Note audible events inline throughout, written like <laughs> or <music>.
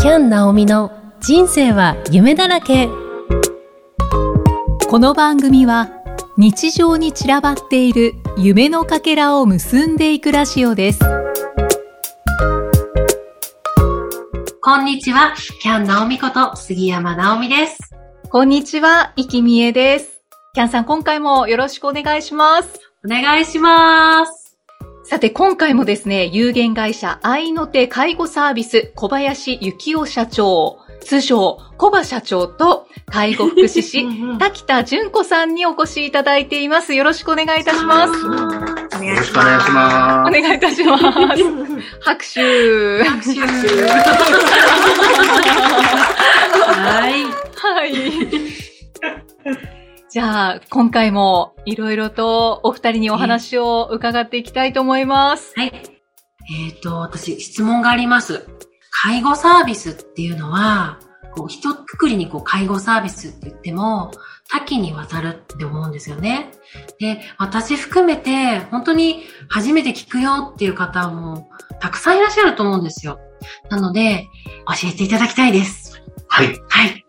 キャン・ナオミの人生は夢だらけ。この番組は日常に散らばっている夢のかけらを結んでいくラジオです。こんにちは。キャン・ナオミこと杉山直美です。こんにちは、生きみえです。キャンさん今回もよろしくお願いします。お願いしますさて、今回もですね、有限会社愛の手介護サービス小林幸雄社長、通称小葉社長と介護福祉士滝田純子さんにお越しいただいています。よろしくお願いいたします。よろしくお願いします。お願いいたします。<laughs> 拍手。拍手。<laughs> はい。はい。じゃあ、今回もいろいろとお二人にお話を伺っていきたいと思います。はい。えっ、ー、と、私、質問があります。介護サービスっていうのは、こう、一括りにこう、介護サービスって言っても、多岐にわたるって思うんですよね。で、私含めて、本当に初めて聞くよっていう方も、たくさんいらっしゃると思うんですよ。なので、教えていただきたいです。はい。はい。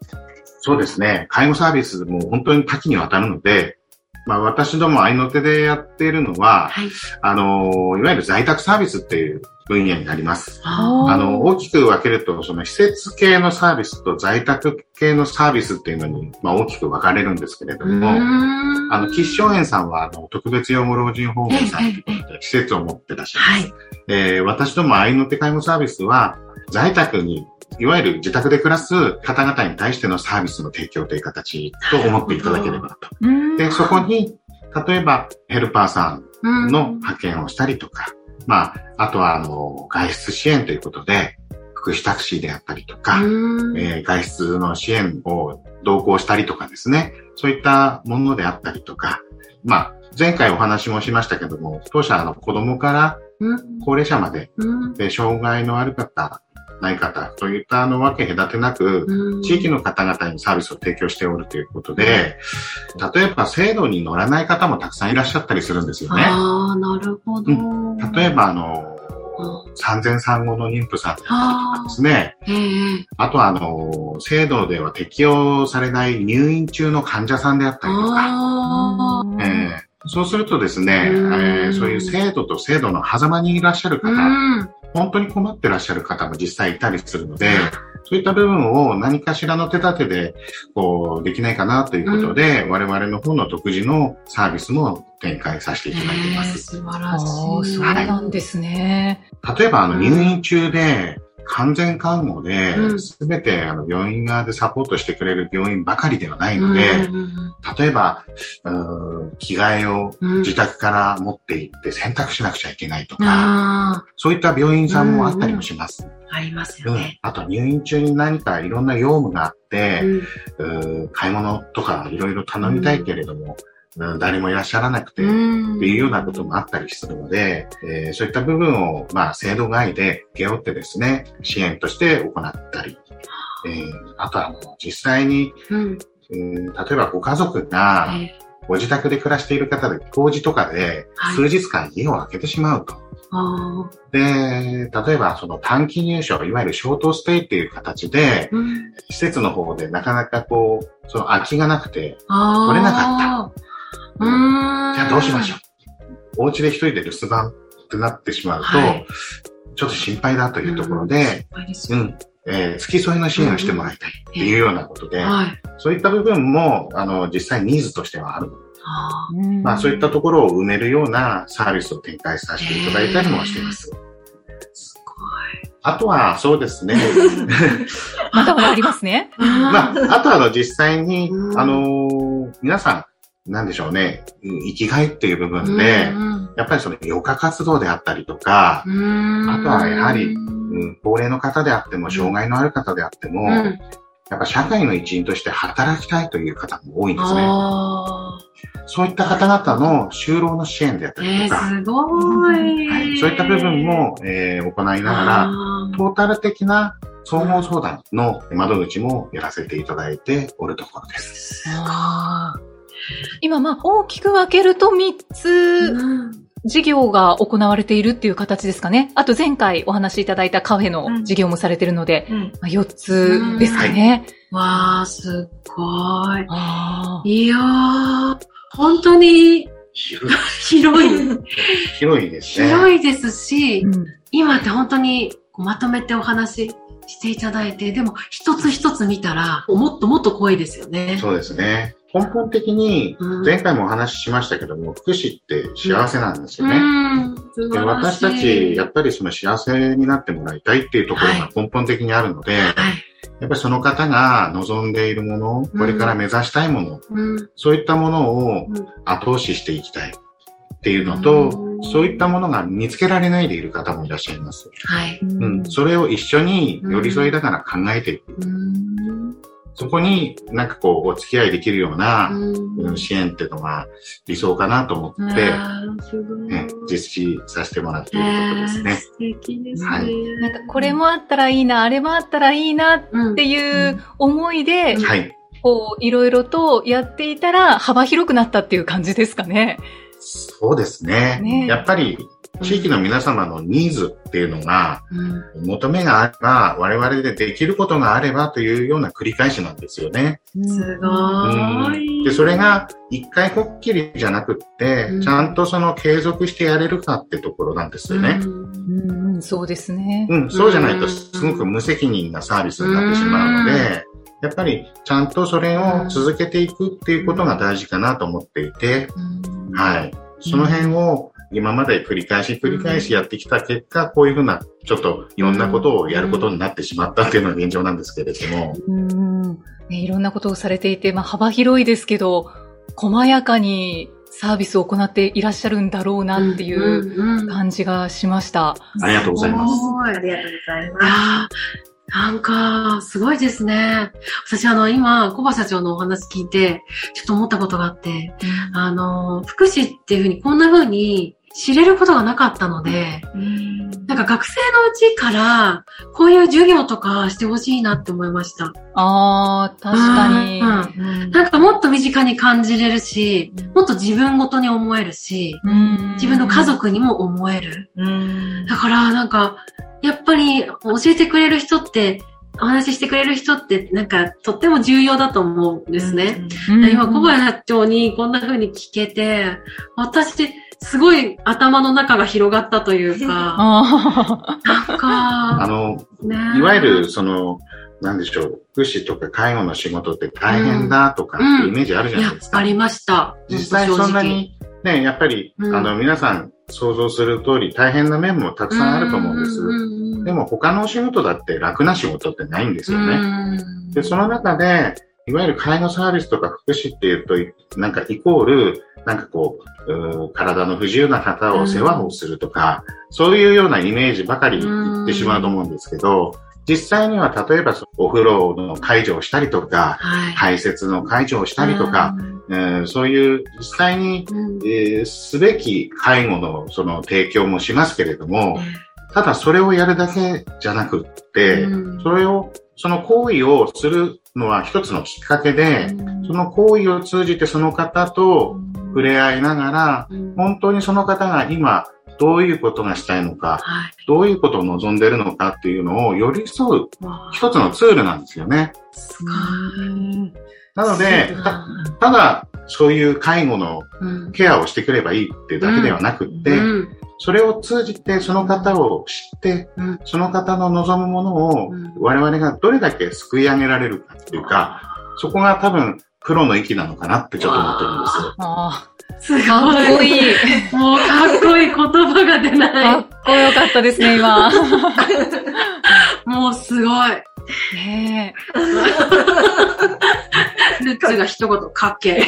そうですね。介護サービスも本当に多岐にわたるので、まあ私ども愛の手でやっているのは、はい、あの、いわゆる在宅サービスっていう分野になります。あの、大きく分けると、その施設系のサービスと在宅系のサービスっていうのに、まあ大きく分かれるんですけれども、あの、吉祥園さんは、あの、特別養護老人ホームさんということで、施設を持ってらっしゃいます。はい、えー、私ども愛の手介護サービスは、在宅にいわゆる自宅で暮らす方々に対してのサービスの提供という形と思っていただければと。で、そこに、例えばヘルパーさんの派遣をしたりとか、まあ、あとは、あの、外出支援ということで、福祉タクシーであったりとか、えー、外出の支援を同行したりとかですね、そういったものであったりとか、まあ、前回お話もしましたけども、当社の子供から高齢者まで、で障害のある方、ない方といったあの分け隔てなく、地域の方々にサービスを提供しておるということで、例えば制度に乗らない方もたくさんいらっしゃったりするんですよね。ああ、なるほど。うん、例えばあの、産前産後の妊婦さんであったりとかですね。あとは、あの、制度では適用されない入院中の患者さんであったりとか。えー、そうするとですね、えー、そういう制度と制度の狭間にいらっしゃる方、本当に困ってらっしゃる方も実際いたりするので、そういった部分を何かしらの手立てで、こう、できないかなということで、うん、我々の方の独自のサービスも展開させていただいています。素晴らしい。そうなんですね。例えば、あの、入院中で、完全看護で、すべてあの病院側でサポートしてくれる病院ばかりではないので、例えば、着替えを自宅から持って行って洗濯しなくちゃいけないとか、そういった病院さんもあったりもします。ありますよね、あと入院中に何かいろんな用務があって、買い物とかいろいろ頼みたいけれども、誰もいらっしゃらなくて、っていうようなこともあったりするので、えー、そういった部分を、まあ、制度外で請け負ってですね、支援として行ったり、えー、あとはもう実際に、うん、例えばご家族が、ご自宅で暮らしている方で、工事とかで数日間家を空けてしまうと。はい、で、例えばその短期入所、いわゆるショートステイっていう形で、うん、施設の方でなかなかこう、その空きがなくて、取れなかった。じゃあどうしましょう。お家で一人で留守番ってなってしまうと、はい、ちょっと心配だというところで、うん、えー、付き添いの支援をしてもらいたいっていうようなことで、はい、そういった部分も、あの、実際ニーズとしてはある。まあ、そういったところを埋めるようなサービスを展開させていただいたりもしています。すごい。あとは、そうですね。<laughs> まだまだありますね。まあ、あとは、あの、実際に、あのー、皆さん、なんでしょうね、生きがいっていう部分で、やっぱりその余暇活動であったりとか、あとはやはり、うん、高齢の方であっても、障害のある方であっても、うん、やっぱ社会の一員として働きたいという方も多いんですね。そういった方々の就労の支援であったりとか、えー、すごい、はい、そういった部分も、えー、行いながら、トータル的な総合相談の窓口もやらせていただいておるところです。今、まあ、大きく分けると3つ事業が行われているっていう形ですかね。あと前回お話しいただいたカフェの事業もされてるので、うん、まあ、4つですかね。わー、すっごい。いやー、本当に広い。広い。広いですね。広いですし、うん、今って本当にまとめてお話していただいて、でも一つ一つ見たら、もっともっと濃いですよね。そうですね。根本的に、前回もお話ししましたけども、うん、福祉って幸せなんですよね。で私たち、やっぱりその幸せになってもらいたいっていうところが根本的にあるので、はいはいやっぱりその方が望んでいるもの、これから目指したいもの、うん、そういったものを後押ししていきたいっていうのと、うん、そういったものが見つけられないでいる方もいらっしゃいます。はい。うん。それを一緒に寄り添いながら考えていく。そこになんかこう、お付き合いできるような、うん、支援っていうのが理想かなと思って、ね、実施させてもらっているところですね。素敵ですね。はい。なんかこれもあったらいいな、あれもあったらいいなっていう思いで、はい。こう、いろいろとやっていたら幅広くなったっていう感じですかね。そうですね。ねやっぱり地域の皆様のニーズっていうのが、求めがあれば、我々でできることがあればというような繰り返しなんですよね。すごい。で、それが一回こっきりじゃなくって、ちゃんとその継続してやれるかってところなんですよね。うん、そうですね。うん、そうじゃないとすごく無責任なサービスになってしまうので、やっぱりちゃんとそれを続けていくっていうことが大事かなと思っていて、はい。その辺を今まで繰り返し繰り返しやってきた結果、こういうふうな、ちょっといろんなことをやることになってしまったっていうのが現状なんですけれども。うん。ね、いろんなことをされていて、まあ幅広いですけど、細やかにサービスを行っていらっしゃるんだろうなっていう感じがしました。ありがとうございます。ありがとうございます。なんか、すごいですね。私、あの、今、小葉社長のお話聞いて、ちょっと思ったことがあって、うん、あの、福祉っていうふうに、こんなふうに知れることがなかったので、うん、なんか学生のうちから、こういう授業とかしてほしいなって思いました。ああ、確かに、うん、なんかもっと身近に感じれるし、もっと自分ごとに思えるし、自分の家族にも思える。だから、なんか、やっぱり教えてくれる人って、お話ししてくれる人って、なんか、とっても重要だと思うんですね。うん。今、小林社長にこんな風に聞けて、私、すごい頭の中が広がったというか、なんか、あの、ね、いわゆる、その、なんでしょう、福祉とか介護の仕事って大変だとかってイメージあるじゃないですか。うんうん、ありました。実際そんなに、ね、やっぱり、あの、皆さん想像する通り大変な面もたくさんあると思うんです。でも他のお仕事だって楽な仕事ってないんですよね。で、その中で、いわゆる介護サービスとか福祉っていうと、なんかイコール、なんかこう、う体の不自由な方を世話をするとか、そういうようなイメージばかり言ってしまうと思うんですけど、実際には例えばお風呂の介助をしたりとか、はい、排泄の介助をしたりとか、えー、そういう実際に、えー、すべき介護のその提供もしますけれども、ただそれをやるだけじゃなくって、それを、その行為をするのは一つのきっかけで、その行為を通じてその方と触れ合いながら、本当にその方が今どういうことがしたいのか、はい、どういうことを望んでるのかっていうのを寄り添う一つのツールなんですよね。なので、ただそういう介護のケアをしてくればいいっていうだけではなくって、うん。うん、それを通じてその方を知って、うん、その方の望むものを我々がどれだけ救い上げられるかっていうか、そこが多分プロの域なのかなってちょっと思ってるんですよ。すごい。かっこいい。もうかっこいい言葉が出ない。かっこよかったですね、今。もうすごい。ねえ。<laughs> ルッツが一言、かっけで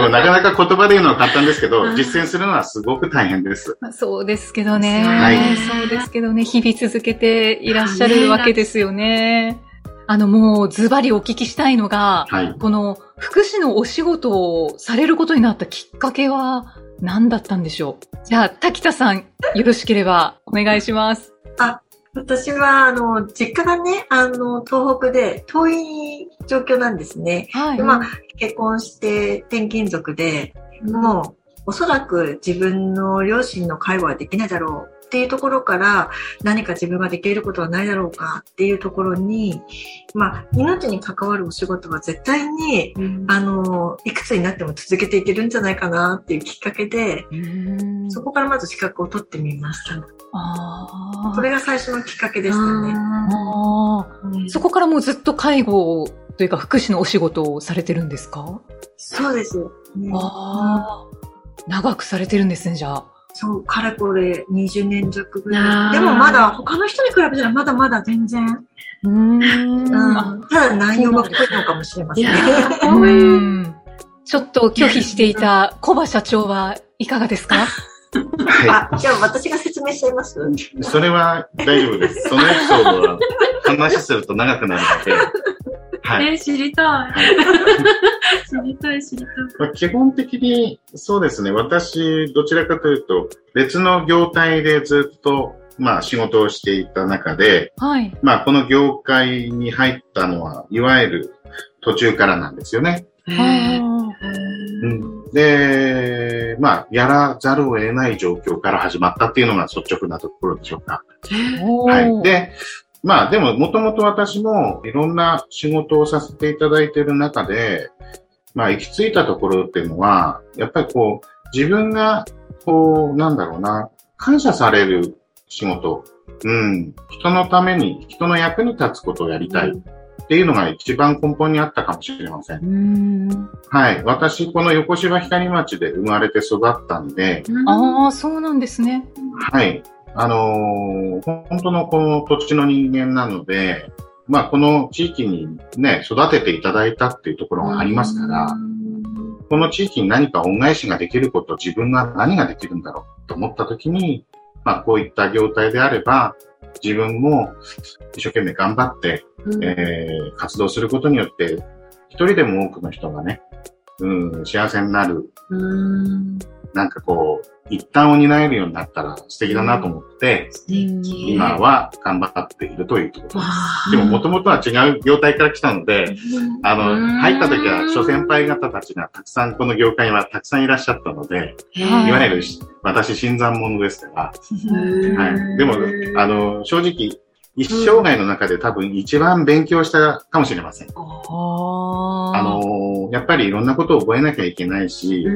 もなかなか言葉で言うのは簡単ですけど、実践するのはすごく大変です。そうですけどね。はい。そうですけどね、日々続けていらっしゃるわけですよね。あの、もうズバリお聞きしたいのが、はい、この福祉のお仕事をされることになったきっかけは何だったんでしょう？じゃあ、滝田さん、よろしければお願いします。あ、私は、あの、実家がね、あの、東北で遠い状況なんですね。はい。まあ、結婚して転勤族で、もう、おそらく自分の両親の介護はできないだろうっていうところから何か自分ができることはないだろうかっていうところに、まあ、命に関わるお仕事は絶対に、うん、あの、いくつになっても続けていけるんじゃないかなっていうきっかけで、そこからまず資格を取ってみました。それが最初のきっかけでしたね。うん、そこからもうずっと介護というか福祉のお仕事をされてるんですか？そうです。ね、あ長くされてるんですね、じゃあ。そう、かれこれ20年弱ぐらい。でもまだ他の人に比べたらまだまだ全然。うん。うん、ただ内容が濃いのかもしれませんね。<laughs> ちょっと拒否していた小葉社長はいかがですか？はい、あ、じゃあ私が説明しちゃいます？それは大丈夫です。そのエピソードは話すると長くなるので。はい。えー、知りたい。知りたい、知りたい。まあ、基本的に、そうですね。私、どちらかというと、別の業態でずっと、まあ、仕事をしていた中で、はい。まあ、この業界に入ったのは、いわゆる途中からなんですよね。へうん、で、まあ、やらざるを得ない状況から始まったっていうのが率直なところでしょうか。はい。で、まあでも、もともと私もいろんな仕事をさせていただいている中で、まあ行き着いたところっていうのは、やっぱりこう、自分が、こう、なんだろうな、感謝される仕事、うん、人のために、人の役に立つことをやりたい。っていうのが一番根本にあったかもしれません。はい。私、この横芝光町で生まれて育ったんで。ああ、そうなんですね。はい。あのー、本当のこの土地の人間なので、まあ、この地域にね、育てていただいたっていうところがありますから、この地域に何か恩返しができること、自分が何ができるんだろうと思ったときに、まあ、こういった業態であれば、自分も一生懸命頑張って、うん、えー、活動することによって、一人でも多くの人がね、うん、幸せになる。なんかこう、一端を担えるようになったら素敵だなと思って、今は頑張っているというところです。でももともとは違う業態から来たので、あの、入った時は諸先輩方たちがたくさん、この業界はたくさんいらっしゃったので、いわゆる私新参者ですから、はい。でも、あの、正直、一生涯の中で多分一番勉強したかもしれません。あの、やっぱりいろんなことを覚えなきゃいけないし、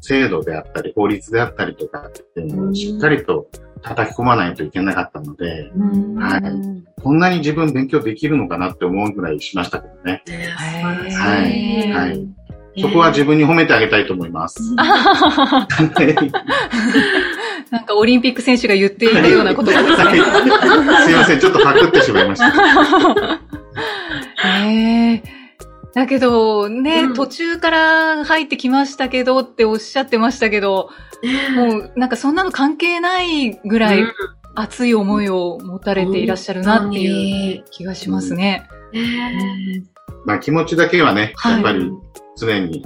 制度であったり、法律であったりとかっていうのをしっかりと叩き込まないといけなかったので、はい。こんなに自分勉強できるのかなって思うぐらいしましたけどね。はい。はい。そこは自分に褒めてあげたいと思います。<laughs> <laughs> なんかオリンピック選手が言っていたようなことですね。すいません、ちょっとパクってしまいました。<laughs> え。だけど、ね、うん、途中から入ってきましたけどっておっしゃってましたけど、もうなんかそんなの関係ないぐらい熱い思いを持たれていらっしゃるなっていう気がしますね。まあ気持ちだけはね、やっぱり常に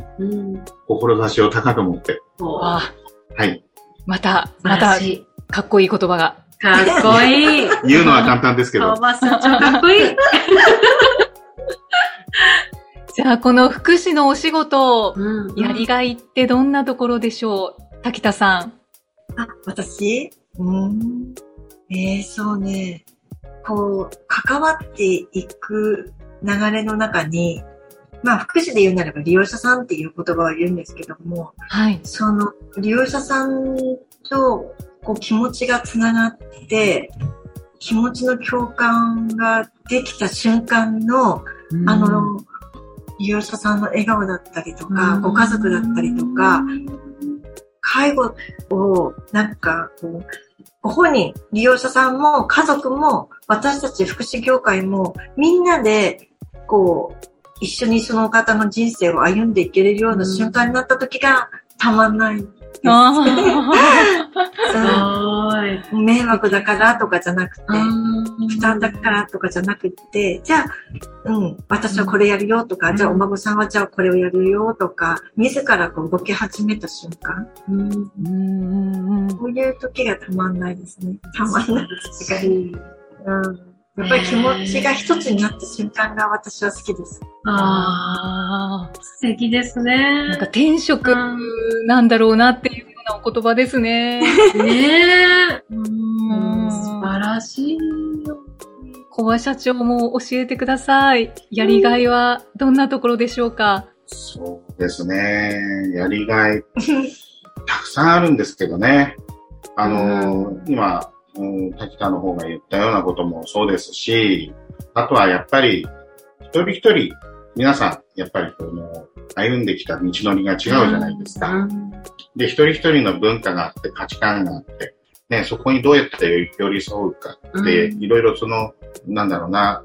志を高く持って。はい。また、また、かっこいい言葉が。かっこいい。言うのは簡単ですけど。かっこいい。<laughs> じゃあ、この福祉のお仕事、うん、やりがいってどんなところでしょう？滝田さん。あ、私？うん。ええー、そうね。こう、関わっていく流れの中に、まあ、福祉で言うならば利用者さんっていう言葉を言うんですけども、はい。その利用者さんとこう気持ちがつながって、気持ちの共感ができた瞬間の、あの、利用者さんの笑顔だったりとか、ご家族だったりとか、介護をなんかこう、ご本人、利用者さんも家族も私たち福祉業界もみんなでこう一緒にその方の人生を歩んでいけるような瞬間になった時がたまんないす。<laughs> ごい。迷惑だからとかじゃなくて、負担だからとかじゃなくて、じゃあ、うん、私はこれやるよとか、じゃあお孫さんはじゃあこれをやるよとか、自らこう動き始めた瞬間、うん、こういう時がたまんないですね。たまんないですね。うんやっぱり気持ちが一つになった瞬間が私は好きです。ああ、素敵ですね。なんか転職なんだろうなってい言葉ですね。ねえ。<laughs> うん素晴らしいよ。小林社長も教えてください。やりがいはどんなところでしょうか？そうですね。やりがい、たくさんあるんですけどね。あのー今、うん、滝田の方が言ったようなこともそうですし、あとはやっぱり、一人一人、皆さん、やっぱりこの、歩んできた道のりが違うじゃないですか。うん。で、一人一人の文化があって、価値観があって、ね、そこにどうやって寄り添うかって、うん。いろいろその、なんだろうな、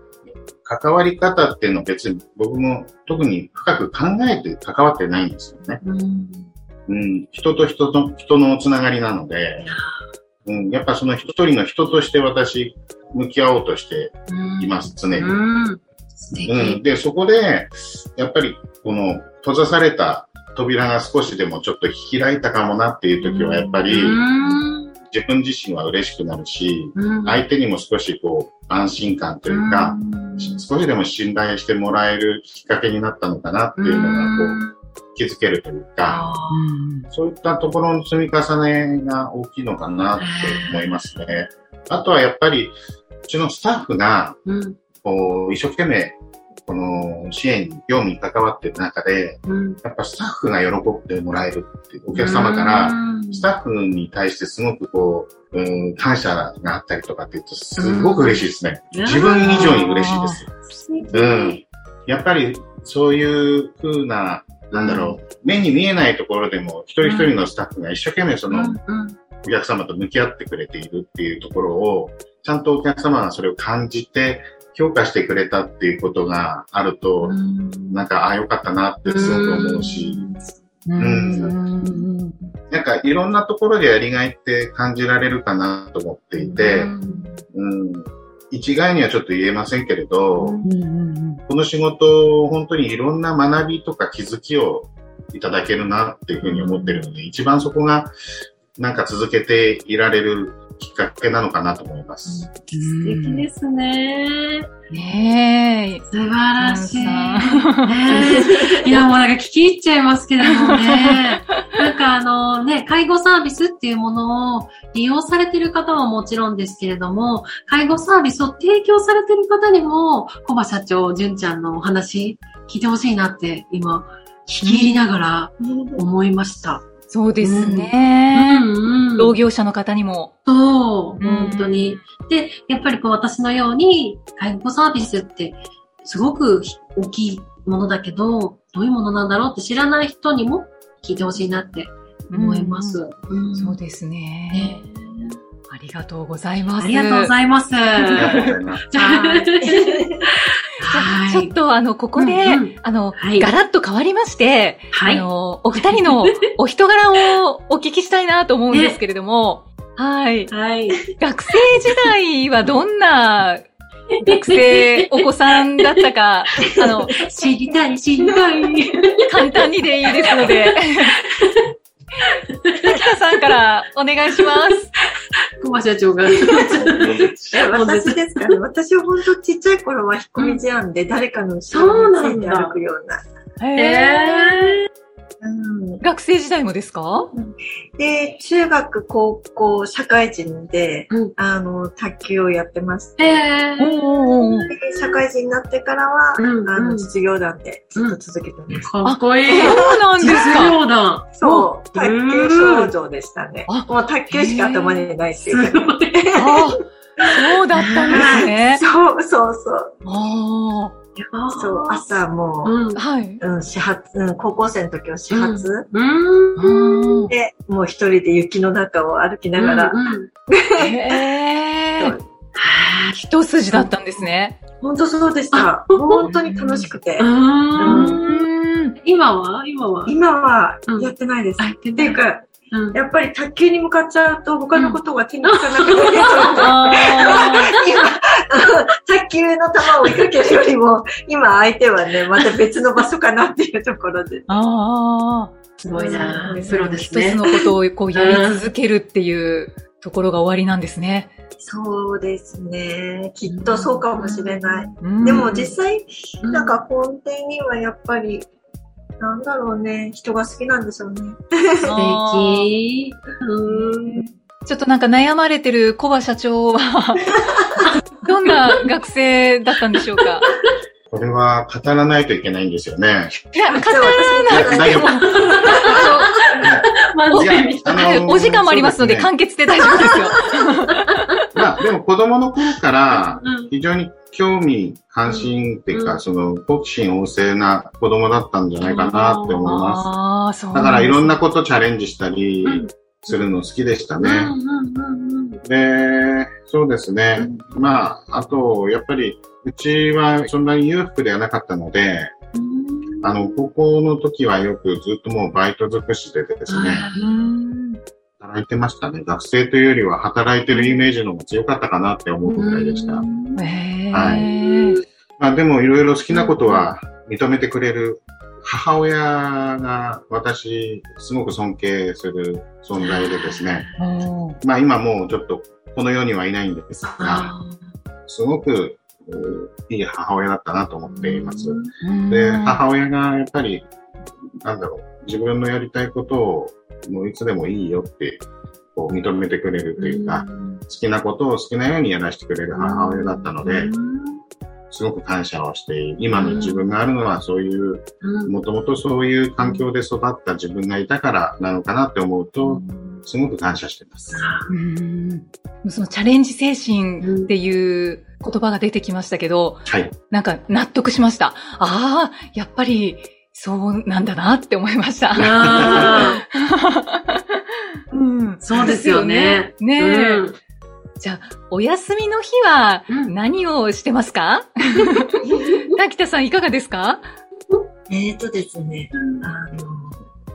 関わり方っていうのは別に僕も特に深く考えて関わってないんですよね。うん。うん、人と人と、人のつながりなので、うん、やっぱその一人の人として私、向き合おうとしています、常に。うん。で、そこで、やっぱり、この、閉ざされた扉が少しでもちょっと開いたかもなっていう時は、やっぱり、うん。自分自身は嬉しくなるし、うん。相手にも少しこう、安心感というか、少しでも信頼してもらえるきっかけになったのかなっていうのが、こう、気づけるというか、あそういったところの積み重ねが大きいのかなって思いますね。あとはやっぱり、うちのスタッフが、こう、一生懸命、この支援に、業務に関わっている中で、うんやっぱスタッフが喜んでもらえるっていうお客様から、スタッフに対してすごくこう、うん、感謝があったりとかって言うと、すごく嬉しいですね。自分以上に嬉しいです。うん。やっぱり、そういう風な、なんだろう、目に見えないところでも、一人一人のスタッフが一生懸命その、うんお客様と向き合ってくれているっていうところを、ちゃんとお客様がそれを感じて、評価してくれたっていうことがあると、うん。なんか、ああ、よかったなってすごく思うし、うん。なんか、いろんなところでやりがいって感じられるかなと思っていて、うん、一概にはちょっと言えませんけれど、この仕事、本当にいろん。な学びとか気づきをいただけるなっていうふうに思ってるので、一番そこが、なんか続けていられるきっかけなのかなと思います。素敵ですね。ねえ。素晴らしい。いや、もうなんか聞き入っちゃいますけれどもね。なんかあのね、介護サービスっていうものを利用されてる方はもちろんですけれども、介護サービスを提供されてる方にも、小葉社長、純ちゃんのお話聞いてほしいなって今、聞き入りながら思いました。そうですうね。んうん同業者の方にも。そう、うん本当に。で、やっぱりこう私のように、介護サービスってすごく大きいものだけど、どういうものなんだろうって知らない人にも聞いてほしいなって思います。うんそうですねね。ありがとうございます。ありがとうございます。ありがとうございます。<laughs> <laughs> はいちょっとあの、ここで、うんうんあの、はいガラッと変わりまして、はい。あの、お二人のお人柄をお聞きしたいなと思うんですけれども、<laughs> はい。はい。学生時代はどんな <laughs> 学生、お子さんだったか、<laughs> あの、知りたい、知りたい。簡単にでいいですので、滝田さんからお願いします。小葉社長が。私ですかね。私は本当ちっちゃい頃は引っ込み思案で誰かの後ろについて歩くような。へーうん、学生時代もですか？で、中学、高校、社会人で、うん。あの、卓球をやってまして、えー。社会人になってからは、うんあの、うん実業団でずっと続けてます。かっこいい。そうなんです実か業団。そう、卓うん球少女でしたね。あもう卓球しか頭にないってすい。うそうだったんですね。<laughs> そうそうそう。あそう、朝もうんー。はい。う、うん、始発、うん、高校生の時は始発、うん。うんで、もう一人で雪の中を歩きながら、うんへー <laughs> 一筋だったんですね。本当そうでした。本当に楽しくてう。。うんん。今は？今は？今はやってないです。っていうか、うんやっぱり卓球に向かっちゃうと他のことが手につかなくて、<laughs> あ今、<laughs> 卓球の球を追いかけるよりも、今相手はね、<laughs> また別の場所かなっていうところで。ーあすごいなうんプロー。ですね一つ。のことをこうやり続けるっていうところが終わりなんですね。そうですね。きっとそうかもしれない。うんでも実際、うんなんか根底にはやっぱり、なんだろうね。人が好きなんでしょうね。素敵。うんちょっとなんか悩まれてる小葉社長は、どんな学生だったんでしょうか？これは語らないといけないんですよね。いや、語らなくても、まお時間もありますので、簡潔で大丈夫ですよ。まあ、でも子供の頃からうん非常に興味、関心っていうか、うんその、好奇心旺盛な子供だったんじゃないかなって思います。だからいろんななことチャレンジしたりうんするの好きでしたね。うんうんうんで、そうですね。まあ、あと、やっぱり、うちはそんなに裕福ではなかったので、うんあの、高校の時はよくずっともうバイト尽くしでですね、うん働いてましたね。学生というよりは働いてるイメージの方が強かったかなって思うぐらいでした。へはーまあでもいろいろ好きなことは認めてくれる母親が私すごく尊敬する存在でですね。まあ今もうちょっとこの世にはいないんですが、あすごくうんいい母親だったなと思っています。うんで、母親がやっぱり、なんだろう、自分のやりたいことをもういつでもいいよってこう認めてくれるというか、好きなことを好きなようにやらせてくれる母親だったので、すごく感謝をしている。今の自分があるのはそういう、もともとそういう環境で育った自分がいたからなのかなって思うと、すごく感謝してます。うんそのチャレンジ精神っていう言葉が出てきましたけど、はい。なんか納得しました。ああ、やっぱりそうなんだなって思いました。あ <laughs> うんそうですよね。ねえ、うんじゃあ、お休みの日はうん。何をしてますか？<laughs> 滝田さんいかがですか？えーとですね、あの、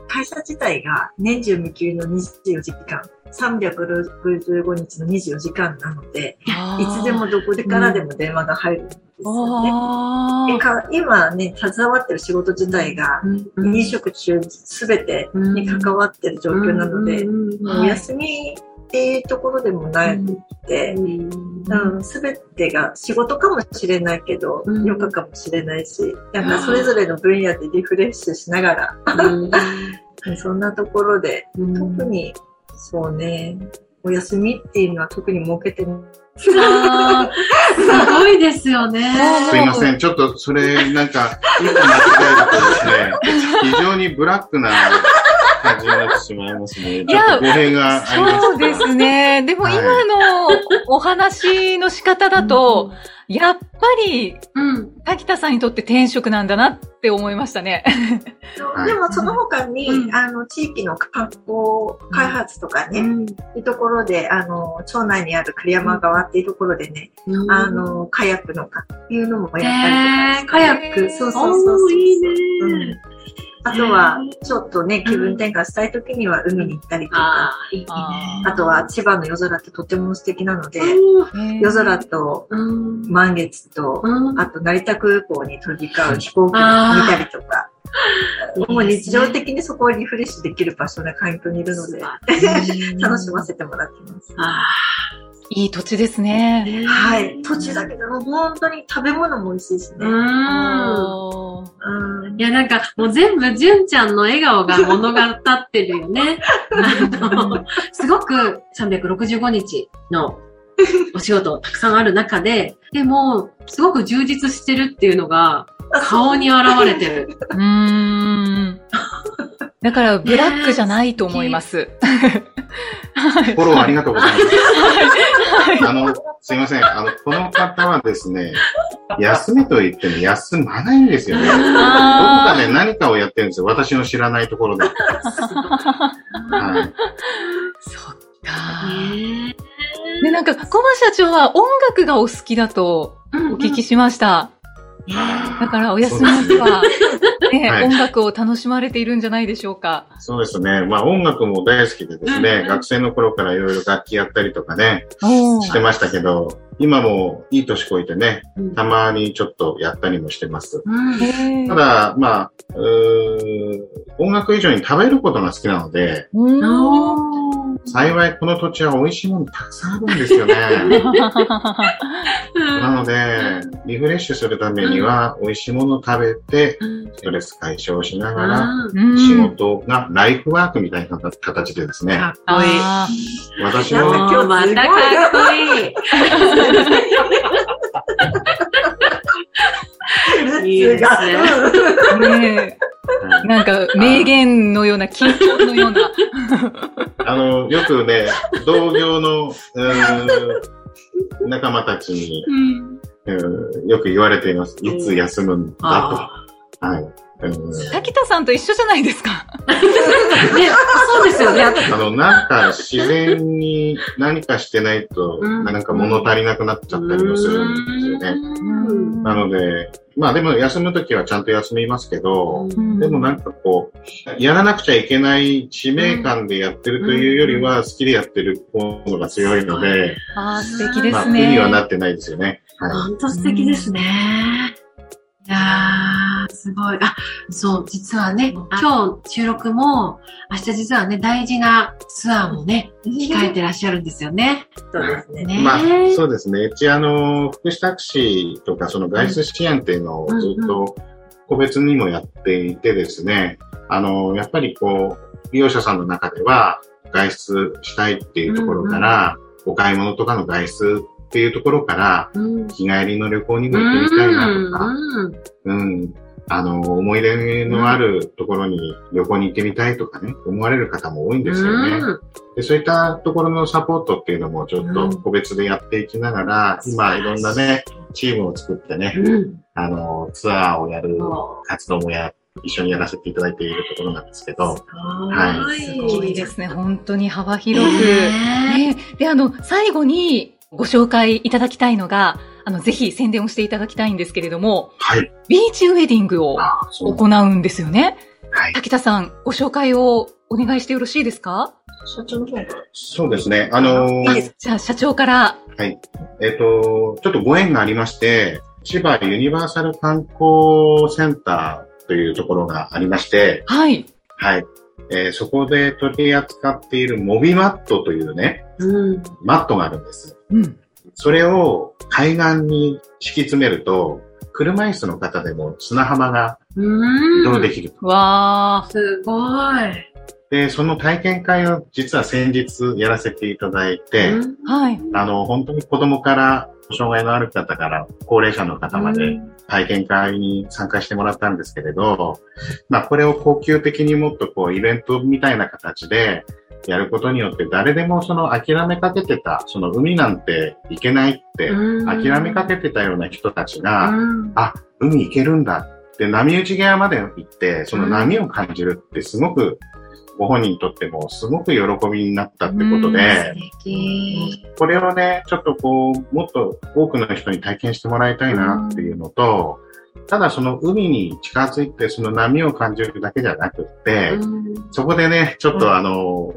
会社自体が年中無休の24時間、365日の24時間なので、いつでもどこでからでも電話が入るんですよね。あー。でか今ね、携わってる仕事自体が、うん飲食中すべてに関わってる状況なので、うん。もうお休みっていうところでもなくて、うん、すべてが仕事かもしれないけど、うん。余暇かもしれないし、なんかそれぞれの分野でリフレッシュしながら、うん。<laughs> そんなところで、うん。特に、そうね、お休みっていうのは特に設けてない。あすごいですよね。<laughs> すいません。ちょっとそれ、なんか、一個間違えるとですね、非常にブラックな感じになってしまいますね。ちょっと語弊がありますそうですね。でもはい今のお話の仕方だと、やっぱりうん。滝田さんにとって転職なんだなって思いましたね。はいでもその他に、うんあの、地域の観光開発とかね、うんいうところで、あの、町内にある栗山川っていうところでね、あ、の、カヤックのかっていうのもやったりとかえー、カヤック。そうそうそうそういいね。うんあとは、ちょっとね、気分転換したい時には海に行ったりとか、あとは千葉の夜空ってとても素敵なので、うん夜空とうん。満月と、うんあと成田空港に飛び交う飛行機を見たりとか、もう日常的にそこをリフレッシュできる場所な環境にいるので、<laughs> 楽しませてもらってます。あいい土地ですね。あ。はい。土地だけども本当に食べ物も美味しいしね。うん。いや、なんか、もう全部、純ちゃんの笑顔が物語ってるよね。<laughs> あの、すごく365日のお仕事たくさんある中で、でも、すごく充実してるっていうのが、顔に現れてる。<laughs> うーん。だから、ブラックじゃないと思います。フォローありがとうございます。あの、すいません。あの、この方はですね、休みと言っても休まないんですよね。どこかで何かをやってるんですよ。私の知らないところで。はい。そっか。で、なんか、小葉社長は音楽がお好きだとうんお聞きしました。だから、お休みの日は、ね。はい。音楽を楽しまれているんじゃないでしょうか。そうですね。まあ音楽も大好きでですね、うん。学生の頃からいろいろ楽器やったりとかね、おしてましたけど、今もいい年こいてね、うん。たまにちょっとやったりもしてます。うん。ただ、まあ、音楽以上に食べることが好きなので、幸いこの土地は美味しいものたくさんあるんですよね。<laughs> なので、リフレッシュするためには、美味しいものを食べて、ストレス解消しながら、うん仕事がライフワークみたいな形でですね、かっこいい。あ私なんかの、今日またかっこいい。<laughs> いいですね。<laughs> ーねえなんか、名言のような、緊張のような。あの、よくね、同業の、うーん仲間たちに、うんうんよく言われています。いつ休むんだあと。はい。うん滝田さんと一緒じゃないですか。<laughs> ね、そうですよね。あの、なんか自然に何かしてないと、うんなんか物足りなくなっちゃったりもするんですよね。うんなので、まあでも休むときはちゃんと休みますけど、んでもなんかこう、やらなくちゃいけない使命感でやってるというよりは、好きでやってる方が強いので、ああ、素敵でまあ、す苦にはなね。ってないですよね。は本当素敵ですね。いやー、すごい。あ、そう、実はね、今日収録も、明日実はね、大事なツアーもね、控えてらっしゃるんですよね。そうですね。ねい。まあ、そうですね。うちあの、福祉タクシーとかその外出支援っていうのをずっと個別にもやっていてですね、あの、やっぱりこう、利用者さんの中では外出したいっていうところから、お買い物とかの外出っていうところから、うん。日帰りの旅行にも行ってみたいなとか、うんうん。あの、思い出のあるところに旅行に行ってみたいとかね、思われる方も多いんですよね。うんでそういったところのサポートっていうのもちょっと個別でやっていきながら、今いろんなね、チームを作ってね、うん。あの、ツアーをやるそ活動もや、一緒にやらせていただいているところなんですけど、うはいすごいですね。本当に幅広く。ねね、で、あの、最後にご紹介いただきたいのが、あの、ぜひ宣伝をしていただきたいんですけれども、はい。ビーチウェディングを行うんですよね。はい。滝田さん、ご紹介をお願いしてよろしいですか？社長そうですね。あのーいいじゃあ、社長から。はい。えっ、と、ちょっとご縁がありまして、千葉ユニバーサル観光センターというところがありまして、はい。はい。えーそこで取り扱っているモビマットというね、うん。マットがあるんです。うん。それを海岸に敷き詰めると、車椅子の方でも砂浜がうん。移動できると。わー。すごい。で、その体験会を実は先日やらせていただいて、うんはい。あの、本当に子供から、障害のある方から高齢者の方まで体験会に参加してもらったんですけれど、まあこれを高級的にもっとこうイベントみたいな形でやることによって誰でもその諦めかけてた、その海なんて行けないってうん。諦めかけてたような人たちが、うん。あ、海行けるんだって波打ち際まで行って、その波を感じるってすごく、ご本人にとってもすごく喜びになったってことで。これをね、ちょっとこう、もっと多くの人に体験してもらいたいなっていうのと、ただその海に近づいてその波を感じるだけじゃなくって、うんそこでね、ちょっとあの、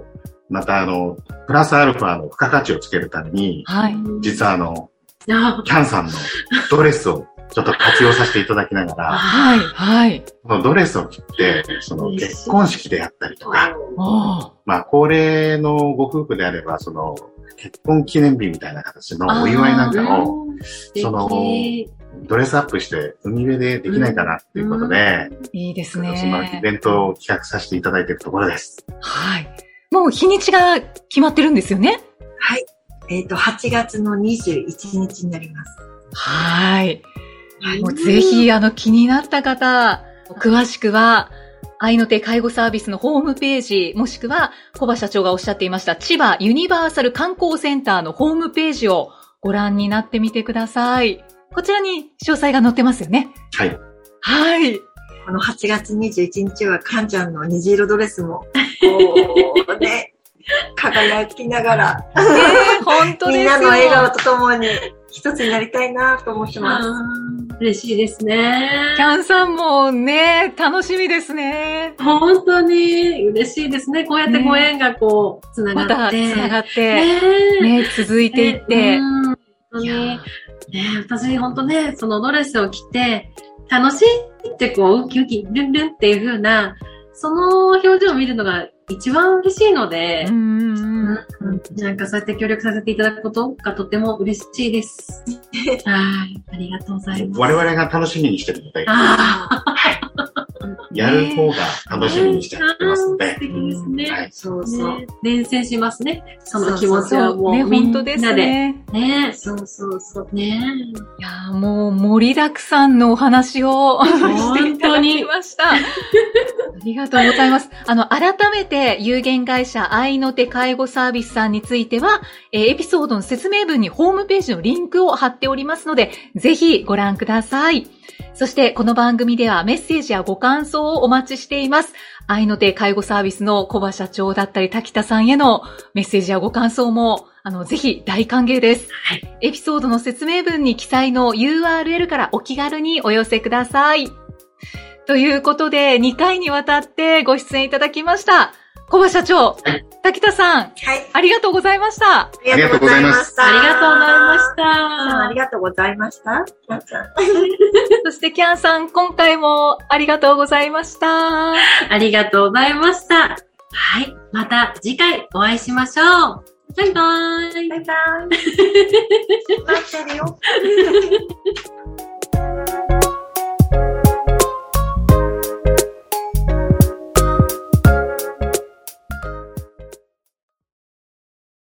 またあの、プラスアルファの付加価値をつけるために、はい。実はあの、あキャンさんのドレスをちょっと活用させていただきながら、はい。はい。このドレスを着て、その結婚式であったりとか。まあ、高齢のご夫婦であれば、その、結婚記念日みたいな形のお祝いなんかを、そのドレスアップして海辺でできないかなっていうことで、いいですそのイね。ベントを企画させていただいているところです。はい。もう日にちが決まってるんですよね？はい。えっ、と、8月の21日になります。はい。もうぜひ、あの、気になった方、詳しくは、愛の手介護サービスのホームページ、もしくは、小葉社長がおっしゃっていました、千葉ユニバーサル観光センターのホームページをご覧になってみてください。こちらに詳細が載ってますよね。はい。はい。この8月21日は、かんちゃんの虹色ドレスも、<laughs> こうね、輝きながら、えー、本当ですよ。みんなの笑顔とともに一つになりたいなと思ってます。嬉しいですね。キャンさんもね、楽しみですね。本当に嬉しいですね。こうやってご縁がこう、つながって。繋がって、ね続いていって。うん本当に。ね私本当ね、そのドレスを着て、楽しいってこう、ウキウキ、ルンルンっていう風な、その表情を見るのが一番嬉しいので、うんうんうんなんかそうやって協力させていただくことがとても嬉しいです。<laughs> はい。ありがとうございます。我々が楽しみにしてるので、あやる方が楽しみにしてやってますので素、敵ですね。はいそうそう。ね伝染しますね。その気持ちはもう。ね、本当ですね。ねそうそうそう。ねいやーもう盛りだくさんのお話をしていただきました。<laughs> ありがとうございます。あの、改めて有限会社愛の手介護サービスさんについては、えーエピソードの説明文にホームページのリンクを貼っておりますので、ぜひご覧ください。そして、この番組ではメッセージやご感想をお待ちしています。愛の手介護サービスの小葉社長だったり、滝田さんへのメッセージやご感想も、あの、ぜひ大歓迎です。はい。エピソードの説明文に記載の URL からお気軽にお寄せください。ということで、2回にわたってご出演いただきました。小葉社長、はい滝田さん、はい。ありがとうございました。ありがとうございました。ありがとうございましさんありた。がとうございました。キャンさん <laughs> そしてキャンさん、今回もありがとうございました。ありがとうございました。はい。また次回お会いしましょう。バイバーイ。バイバイ。待ってるよ。<laughs>